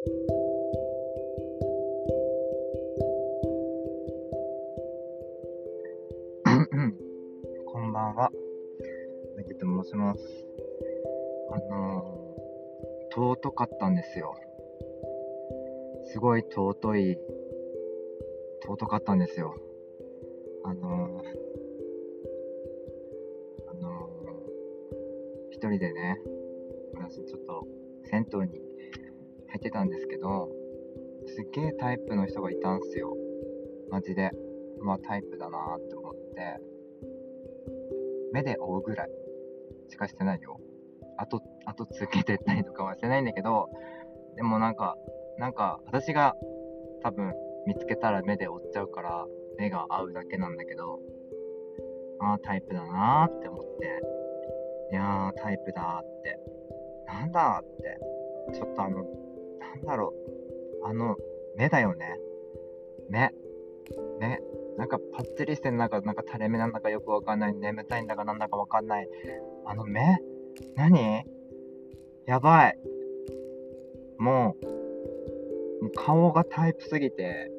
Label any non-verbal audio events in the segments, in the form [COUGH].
[CLEARS THROAT] こんばんは。めきと申します。あのー、尊かったんですよ。すごい尊い、尊かったんですよ。あのー、あのー、一人でね、私ちょっと銭湯にてたんですけど、すげえタイプの人がいたんすよ。マジで。まあタイプだなって思って、目で追うぐらいしかしてないよ。あと、あとつけてったりとかはしてないんだけど、でもなんか、なんか私が多分見つけたら目で追っちゃうから、目が合うだけなんだけど、ああ、タイプだなーって思って、いやー、タイプだーって、なんだって、ちょっとあの、なんだろう、あの、目だよね。目。目。なんかパッツリしてんだか、なんか垂れ目なんだかよくわかんない。眠たいんだかなんだかわかんない。あの目？何？やばい。もう、もう顔がタイプすぎて、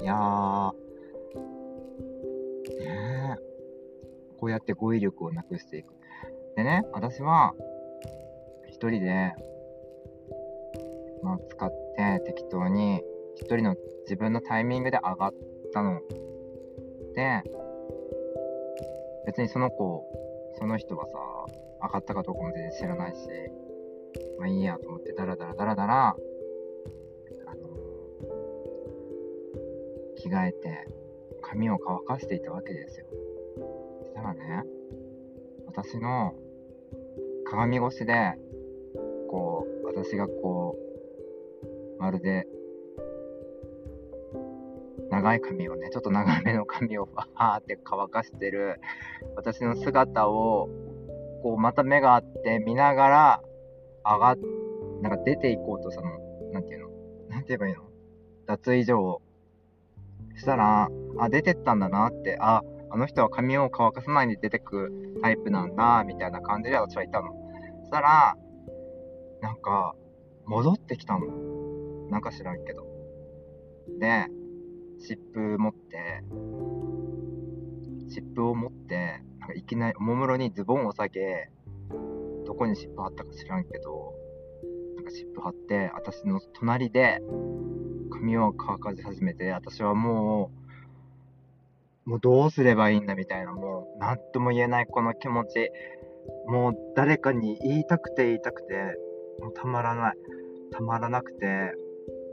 いやー、ねえ、こうやって語彙力をなくしていく。でね、私は、一人で、まあ、使って適当に、一人の自分のタイミングで上がったの。で、別にその子、その人はさ、上がったかどうかも全然知らないし、まあいいやと思ってダラダラダラダラ、あの、着替えて、髪を乾かしていたわけですよ。そしたらね、私の鏡越しで、こう、私がこう、まるで長い髪をね、ちょっと長めの髪を [LAUGHS] ファーって乾かしてる私の姿を、こう、また目があって見ながら、上がっ、なんか出ていこうとしたの。なんていうのなんて言えばいいの脱衣所を。したら、あ、出てったんだなって、あ、あの人は髪を乾かさないで出てくタイプなんだ、みたいな感じで私はいたの。そしたら、なんか、戻ってきたの。なんか知らんけど。で、湿布持って、湿布を持って、なんかいきなりおもむろにズボンを下げ、どこに湿布貼ったか知らんけど、なんか湿布貼って、私の隣で髪を乾かし始めて、私はもう、もうどうすればいいんだみたいな、もう、なんとも言えないこの気持ち。もう誰かに言いたくて言いたくて、もうたまらない。たまらなくて、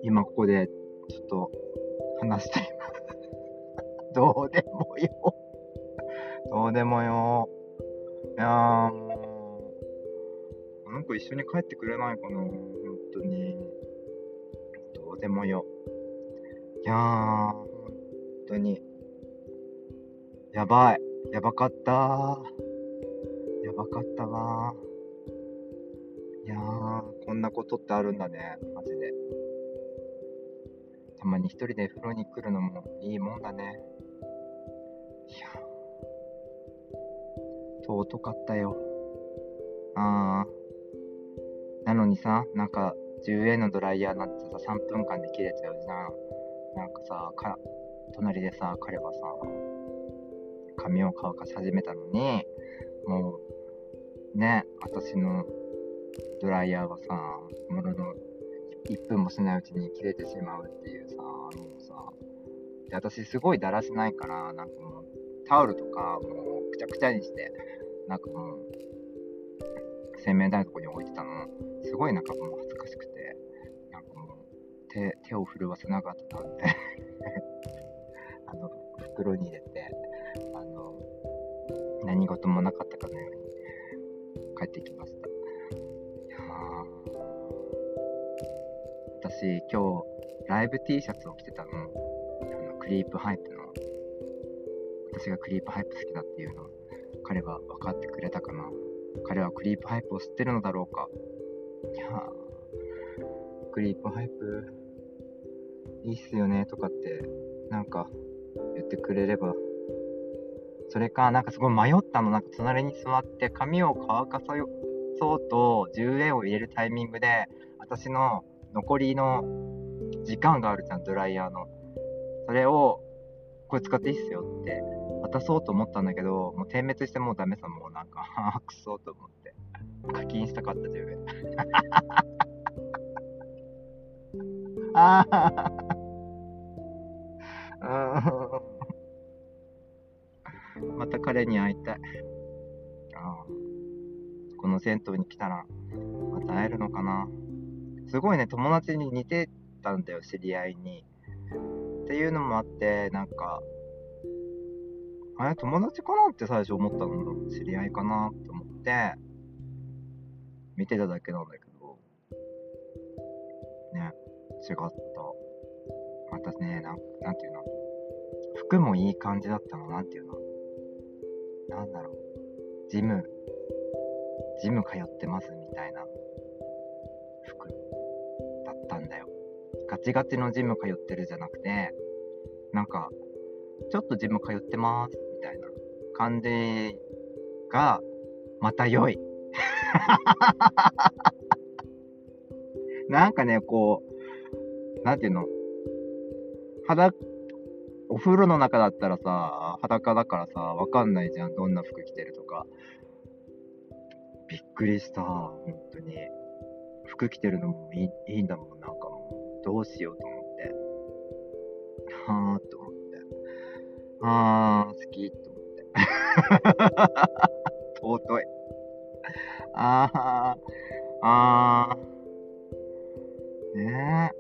今ここでちょっと話しています。[LAUGHS] どうでもよ。どうでもよ。いやーもう、なんか一緒に帰ってくれないかな本当に。どうでもよ。いやー、本当に。やばい。やばかったやばかったわいやー、こんなことってあるんだね。マジで。たまに一人で風呂に来るのもいいもんだね。いや尊かったよ。あー。なのにさ、なんか、10円のドライヤーなんてさ、3分間で切れちゃうじゃん。なんかさ、か隣でさ、彼はさ、髪を乾かし始めたのに、もう、ね、私のドライヤーはさ、ものの1分もしないうちに切れてしまうっていうさ、もうさ、で私すごいだらしないから、なんかもうタオルとかもうくちゃくちゃにして、なんかもう洗面台のとこに置いてたの、すごいなんかもう恥ずかしくて、なんかもう手手を震わせなかったんで。[LAUGHS] あの、袋に入れて、あの、何事もなかったかのように帰ってきました。いや私、今日、ライブ T シャツを着てたの。あの、クリープハイプの。私がクリープハイプ好きだっていうの、彼は分かってくれたかな。彼はクリープハイプを知ってるのだろうか。いや、クリープハイプ、いいっすよね、とかって、なんか、言ってくれれば。それか、なんかすごい迷ったの。なんか隣に座って髪を乾かそうと10円を入れるタイミングで、私の残りの時間があるじゃん、ドライヤーの。それを、これ使っていいっすよって渡そうと思ったんだけど、もう点滅してもうダメさ、もうなんか、[LAUGHS] あくそと思って。課金したかった自分。ああ。また彼に会いたい。あこの銭湯に来たら、また会えるのかな。すごいね、友達に似てたんだよ、知り合いに。っていうのもあって、なんか、あれ、友達かなって最初思ったの。知り合いかなって思って、見てただけなんだけど、ね、違った。またね、なん、なんていうの、服もいい感じだったの、なんていうの？なんだろう、ジム、ジム通ってますみたいなチガチのジム通ってる。じゃなくて、なんか、ちょっとジム通ってますみたいな感じが、また良い。なんかね、こう、なんていうの、肌、お風呂の中だったらさ、裸だからさ、わかんないじゃん、どんな服着てる。とか。びっくりした、本当に。服着てる。のもいいいいんだもん、なんか、どうしようと思って。はぁと思って。あー、好きと思って。[LAUGHS] 尊い。あー、あー。ね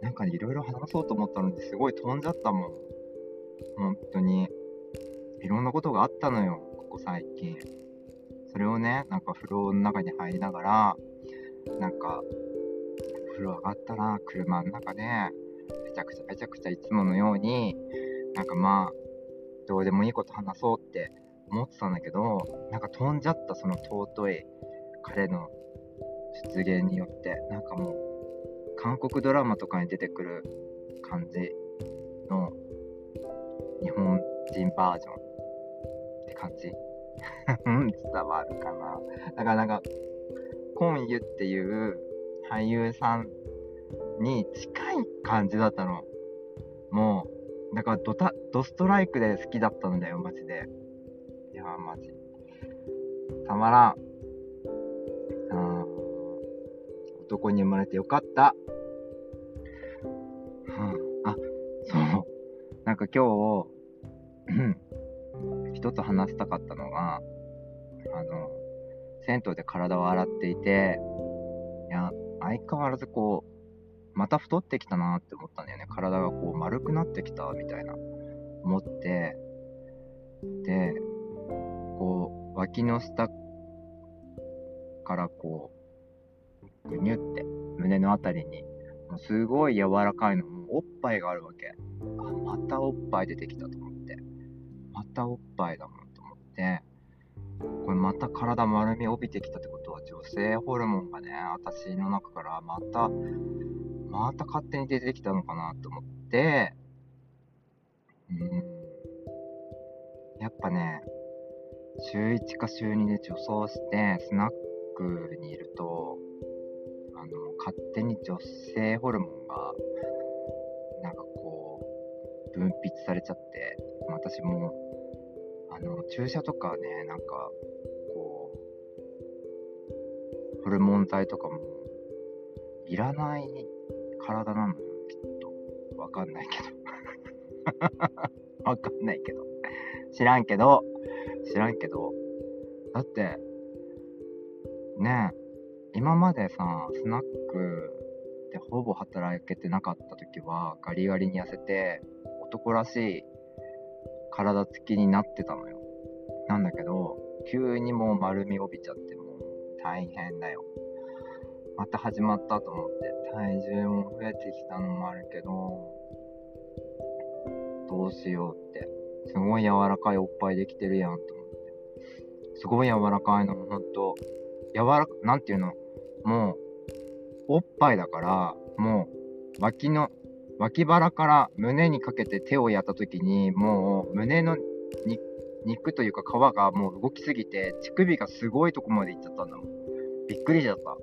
え。なんか、いろいろ話そうと思ったのに、すごい飛んじゃったもん。本当に。いろんなことがあったのよ、ここ最近。それをね、なんか風呂の中に入りながら、なんか、風呂上がったら、車の中で、めちゃくちゃめちゃくちゃいつものように、なんかまあ、どうでもいいこと話そうって思ってたんだけど、なんか飛んじゃったその尊い彼の出現によって、なんかもう、韓国ドラマとかに出てくる感じの日本人バージョンって感じ。[LAUGHS] 伝わるかな。だかなか、コンユっていう俳優さんに近い感じだったの。もう、だからドタ、ドストライクで好きだったんだよ、マジで。いや、マジ。たまらん。あ男に生まれてよかった。はあ、あ、そう。なんか今日、一つ話したかったのが、あの、銭湯で体を洗っていて、相変わらずこう、また太ってきたなって思ったんだよね。体がこう丸くなってきたみたいな、思って、で、こう、脇の下からこう、ぐにゅって胸のあたりに、もうすごい柔らかいの、もうおっぱいがあるわけ。あ、またおっぱい出てきたと思って。またおっぱいだもんと思って、これまた体丸み帯びてきたってこと女性ホルモンがね、私の中からまた、また勝手に出てきたのかなと思って、うん。やっぱね、週1か週2で女装してスナックにいると、あの、勝手に女性ホルモンが、なんかこう、分泌されちゃって、私もあの、注射とかね、なんか、ホルモン剤とかも、いらない体なのよ、きっと。わかんないけど。[LAUGHS] わかんないけど。知らんけど、知らんけど、だって、ねえ、今までさ、スナックでほぼ働けてなかった時は、ガリガリに痩せて、男らしい体つきになってたのよ。なんだけど、急にもう丸み帯びちゃっても大変だよ。また始まったと思って、体重も増えてきたのもあるけど、どうしようって。すごい柔らかいおっぱいできてるやんと思って。すごい柔らかいの、ほんと。柔らか、なんていうの？もう、おっぱいだから、もう、脇の脇腹から胸にかけて手をやった時にもう胸の肉というか皮がもう動きすぎて乳首がすごいとこまで行っちゃったんだもん。びっくりしちゃった。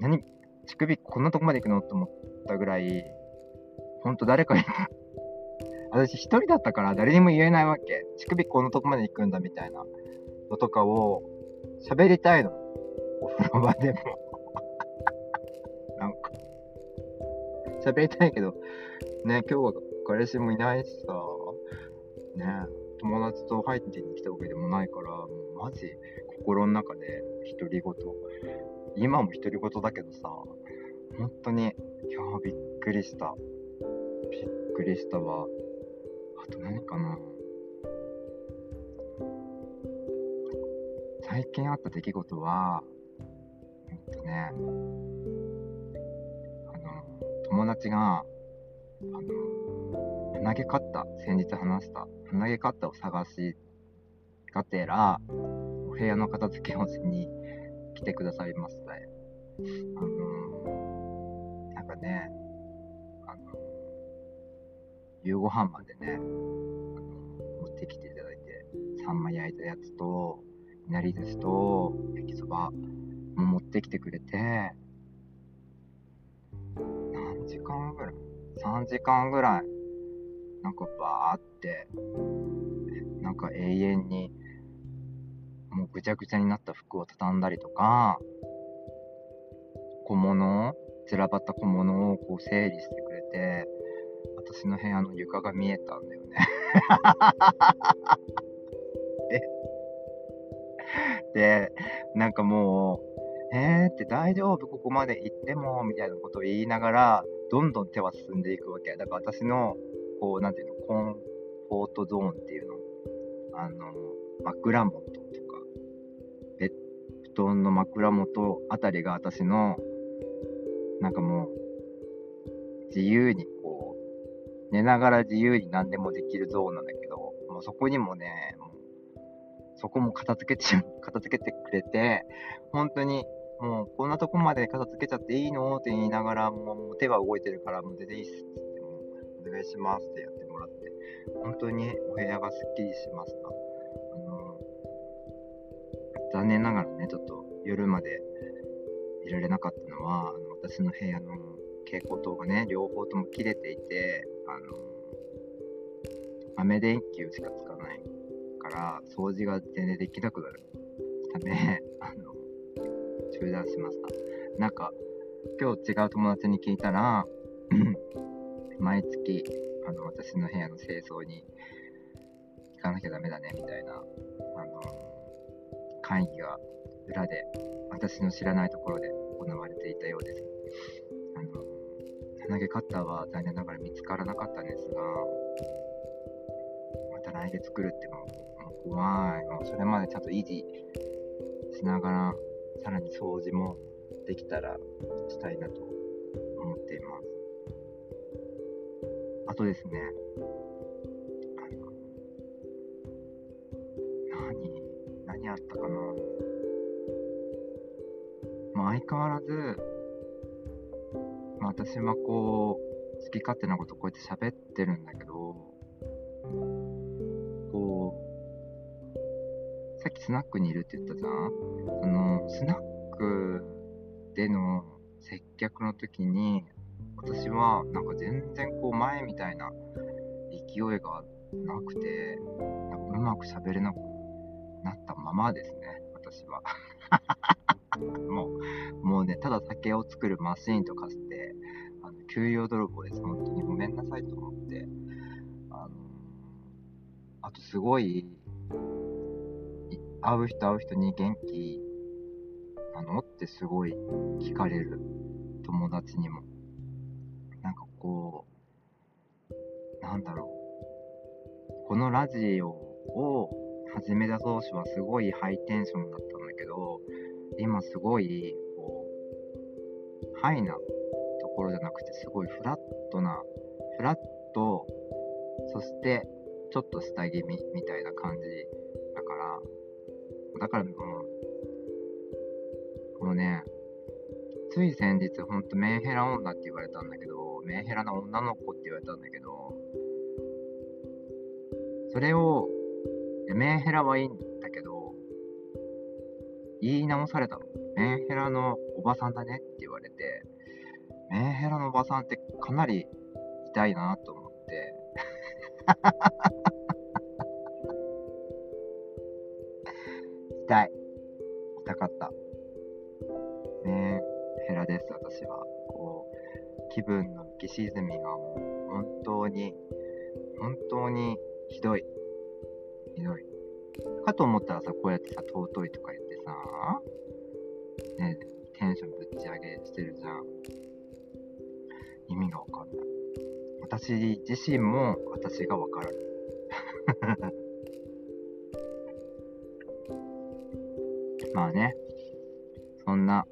何？乳首こんなとこまで行くの？と思ったぐらい、ほんと誰かに [LAUGHS] 私一人だったから誰にも言えないわけ。乳首こんなとこまで行くんだみたいなのとかを喋りたいの。お風呂場でも。[LAUGHS] なんか、喋りたいけど、ね、今日は彼氏もいないしさ、ね。え、友達と入ってに来たわけでもないから、もうマジ心の中で独り言。今も独り言だけどさ、本当に、いやびっくりした。びっくりしたわ。あと何かな。最近あった出来事は、えっとね、あの、友達が、あの、鼻毛カッター、先日話した鼻毛カッターを探しがてら、お部屋の片付けをしに来てくださいました。あのなんかね、あの夕ご飯までね、あの持ってきていただいて、サンマ焼いたやつと、いなり寿司と、焼きそばも持ってきてくれて、何時間ぐらい ?3 時間ぐらい、なんかバーって、なんか永遠に、もうぐちゃぐちゃになった服を畳んだりとか、小物、散らばった小物をこう整理してくれて、私の部屋の床が見えたんだよねで、[LAUGHS] で、なんかもう、えーって大丈夫ここまで行っても、みたいなことを言いながら、どんどん手は進んでいくわけ。だから私の、こう、なんていうの、コンフォートゾーンっていうの、あの、枕元とか、ベッ布団の枕元あたりが私の、なんかもう、自由にこう寝ながら自由に何でもできるゾーンなんだけど、もうそこにもね、もうそこも片付けて、[LAUGHS] 片付けてくれて、本当にもうこんなとこまで片付けちゃっていいの？って言いながら、もう手は動いてるから、もう全然いいっす、お願いしますってやってもらって、本当にお部屋がすっきりしました。あの残念ながらね、ちょっと夜までいられなかったのは、あの私の部屋の蛍光灯がね、両方とも切れていて、あの、豆電球しかつかないから、掃除が全然できなくなるため、[LAUGHS] あの、中断しました。なんか、今日違う友達に聞いたら、毎月、あの、私の部屋の清掃に行かなきゃダメだね、みたいな、あの、会議が裏で、私の知らないところで行われていたようです。あの、投げカッターは残念ながら見つからなかったんですが、また来月来るってもう怖い。もうそれまでちゃんと維持しながら、さらに掃除もできたらしたいなと思っています。あとですね、何、何あったかな。まあ、相変わらず、まあ、私はこう、好き勝手なことこうやって喋ってるんだけど、こう、さっきスナックにいるって言ったじゃんあの、スナックでの接客の時に、私はなんか全然こう前みたいな勢いがなくて、なんかうまく喋れなくなったままですね、私は。[LAUGHS] もう、もうね、ただ酒を作るマシーンとかして、あの、給与泥棒です。本当にごめんなさいと思って。あの、あとすごい、会う人会う人に元気なの？ってすごい聞かれる。友達にも。なんだろう。このラジオを始めた当初はすごいハイテンションだったんだけど、今すごい、こう、ハイなところじゃなくて、すごいフラットな、フラット、そしてちょっと下気味みたいな感じだから、だからもう、もうね、つい先日、ほんとメンヘラ女って言われたんだけど、メンヘラな女の子って言われたんだけど、それを、メンヘラはいいんだけど、言い直されたの。メンヘラのおばさんだねって言われて、メンヘラのおばさんってかなり痛いなと思って。[LAUGHS] 痛い。痛かった。メンヘラです、私は。こう、気分の浮き沈みがもう本当に、本当にひどい。ひどい。かと思ったらさ、こうやってさ、尊いとか言ってさ、ね、テンションぶち上げしてるじゃん。意味がわかんない。私自身も私がわからない。[LAUGHS] まあね、そんな、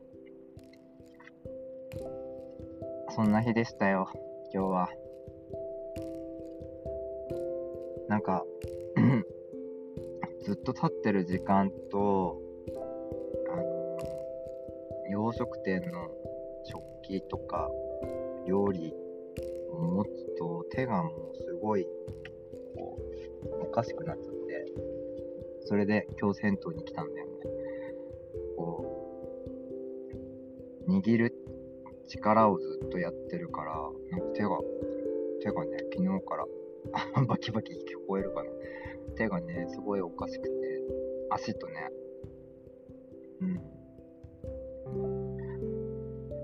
そんな日でしたよ、今日は。なんか [CLEARS THROAT] ずっと立ってる時間と、あの、洋食店の食器とか、料理を持つと手がもうすごい、こう、おかしくなっちゃって、それで今日銭湯に来たんだよね。こう、握る力をずっとやってるから、なんか手が、手がね、昨日から [LAUGHS] バキバキ聞こえるかな。手がね、すごいおかしくて、足とね、うん。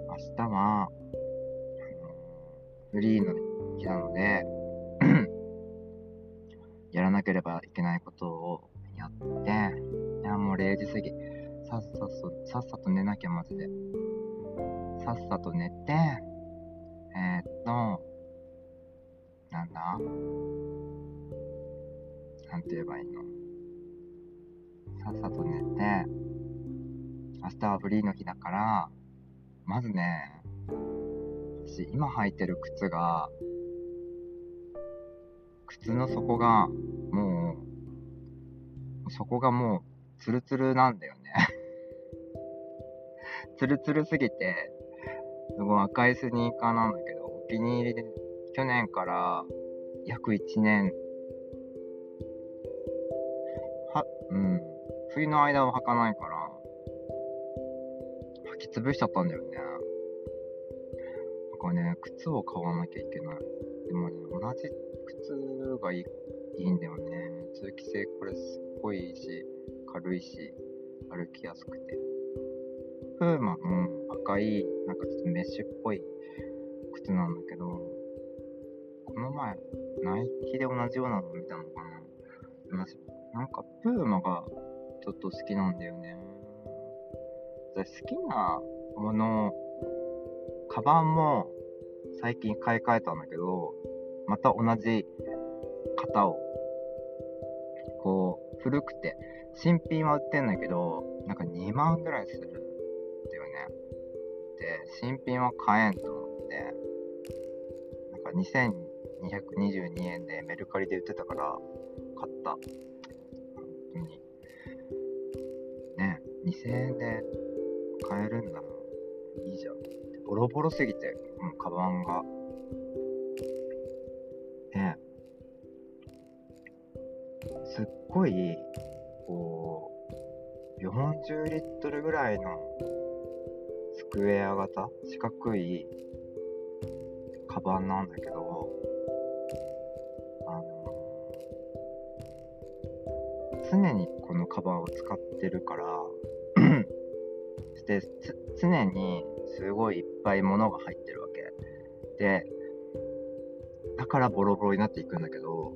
明日は、フリーの日なので [CLEARS THROAT] やらなければいけないことをやって、いや、もう0時過ぎ、さっさと、さっさと寝なきゃマジで。さっさと寝て、えー、っと、なんだ？なんて言えばいいの？さっさと寝て、明日はフリーの日だから、まずね、私今履いてる靴が、靴の底が、もう、底がもう、ツルツルなんだよね。[LAUGHS] ツルツルすぎて、すごい赤いスニーカーなんだけど、お気に入りで去年から約1年、は、うん、冬の間は履かないから、履き潰しちゃったんだよね。なんかね、靴を買わなきゃいけない。でもね、同じ靴がいいいいんだよね。通気性これすっごいいいし、軽いし、歩きやすくて。プーマの赤い、なんかちょっとメッシュっぽい靴なんだけど、前、ナイキで同じようなの見たのかな？なんか、プーマがちょっと好きなんだよね。好きなもの、カバンも最近買い替えたんだけど、また同じ型を、こう、古くて、新品は売ってんだけど、なんか2万ぐらいするんだよね。で、新品は買えんと思って、なんか2000 222円でメルカリで売ってたから買った。本当に。ね、2000円で買えるんだな。いいじゃん。ボロボロすぎて、うん、カバンが。ねすっごい、こう、40リットルぐらいのスクエア型？四角いカバンなんだけど、常にこのカバンを使ってるからで常にすごいいっぱい物が入ってるわけ。でだからボロボロになっていくんだけど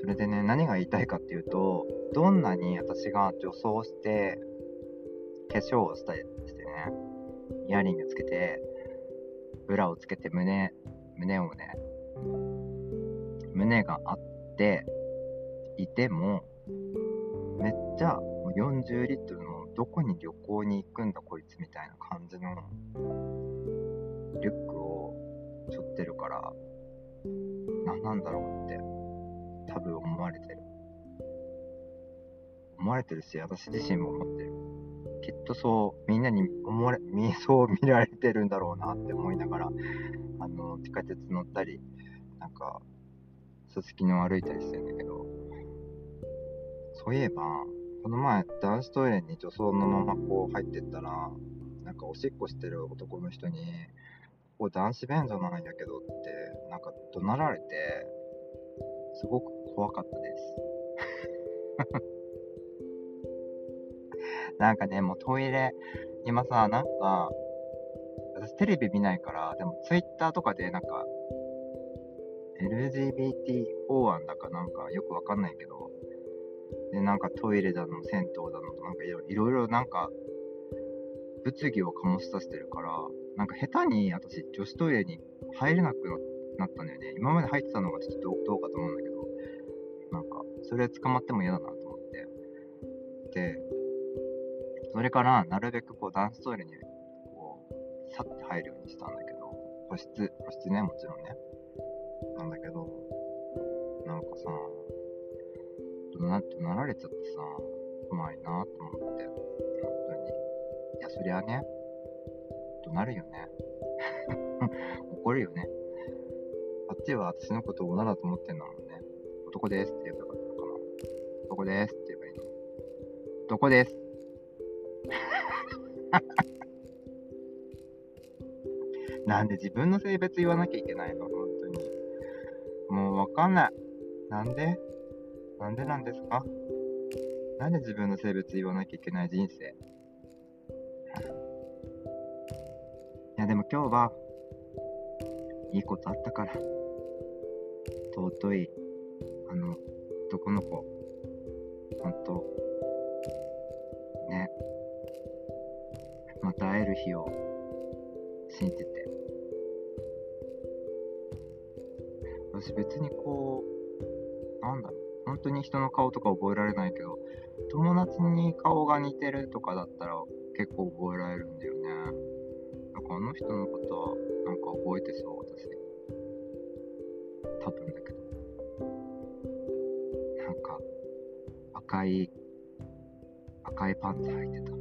それでね何が言いたいかっていうとどんなに私が女装して化粧をしたりしてねイヤリングつけてブラをつけて胸胸をね胸があっていても、めっちゃ40リットルのどこに旅行に行くんだこいつみたいな感じのリュックを背負ってるから、何なんだろうって多分思われてる。思われてるし、私自身も思ってる。きっとそう、みんなに思われ、[LAUGHS] そう見られてるんだろうなって思いながら、あの、地下鉄乗ったり、なんか、すすきの歩いたりしてるんだけど、そういえば、この前、男子トイレに女装のままこう入ってったら、なんかおしっこしてる男の人に、ここ男子便所なんやけどって、なんか怒鳴られて、すごく怖かったです。[LAUGHS] なんかね、もうトイレ、今さ、なんか、私テレビ見ないから、でもツイッターとかでなんか、LGBT 法案だかなんかよくわかんないけど、で、なんかトイレだの、銭湯だのと、なんかいろいろなんか、物議を醸し出してるから、なんか下手に私、女子トイレに入れなくなったんだよね。今まで入ってたのがちょっとどうかと思うんだけど、なんか、それ捕まっても嫌だなと思って。で、それからなるべくこう、ダンストイレに、こう、さって入るようにしたんだけど、個室、個室ね、もちろんね。なんだけど、なんかさ、怒鳴ってなられちゃってさ、怖いなと思って、本当に。いや、そりゃね、怒鳴るよね。[LAUGHS] 怒るよね。あっちは私のことを女だと思ってんだもんね。男ですって言えばよかったのかな。男ですって言えばいいの。男です。[LAUGHS] なんで自分の性別言わなきゃいけないの？本当に。もうわかんない。なんで？なんでなんですか？なんで自分の性別言わなきゃいけない人生？いやでも今日は、いいことあったから。尊い、あの、男の子、ほんと、ね、また会える日を信じて。私別にこう、なんだろう、本当に人の顔とか覚えられないけど、友達に顔が似てるとかだったら結構覚えられるんだよね。なんかあの人のことはなんか覚えてそう、私。多分だけど。なんか、赤い、赤いパンツ履いてた。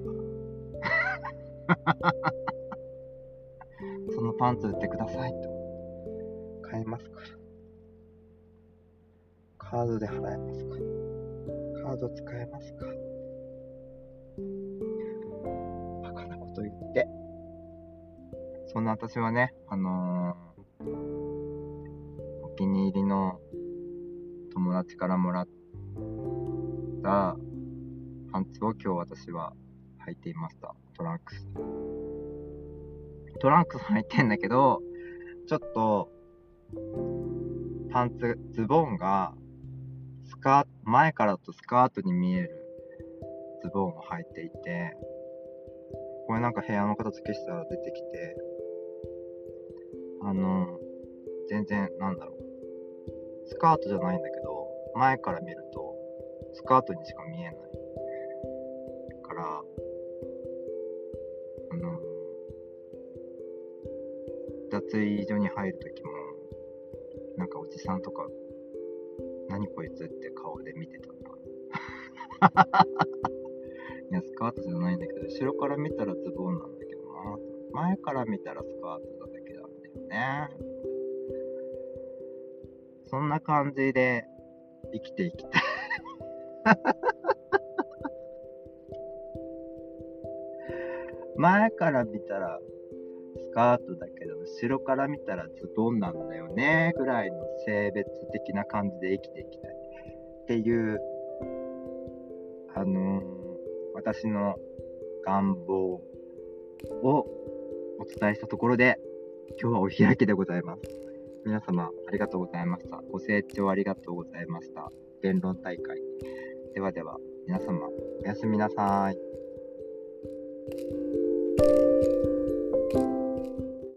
[LAUGHS] そのパンツ売ってくださいと。買えますから。カードで払えますか？カード使えますか？バカなこと言って。そんな私はね、あのー、お気に入りの友達からもらったパンツを今日私は履いていました。トランクス。トランクス履いてんだけど、ちょっと、パンツ、ズボンがカ前からとスカートに見えるズボンを履いていて、これなんか部屋の片付けしたら出てきて、あの、全然、なんだろう。スカートじゃないんだけど、前から見ると、スカートにしか見えない。から、あの、脱衣所に入るときも、なんかおじさんとか何こいつって顔で見てたな。[LAUGHS] いや、スカートじゃないんだけど、後ろから見たらズボンなんだけどな。前から見たらスカートだけなんだよね。そんな感じで生きていきたい [LAUGHS] 前から見たらカートだけど、後ろから見たらズボンなんだよね、ぐらいの性別的な感じで生きていきたい。っていう、あのー、私の願望をお伝えしたところで、今日はお開きでございます。皆様、ありがとうございました。ご清聴ありがとうございました。弁論大会。ではでは、皆様、おやすみなさい。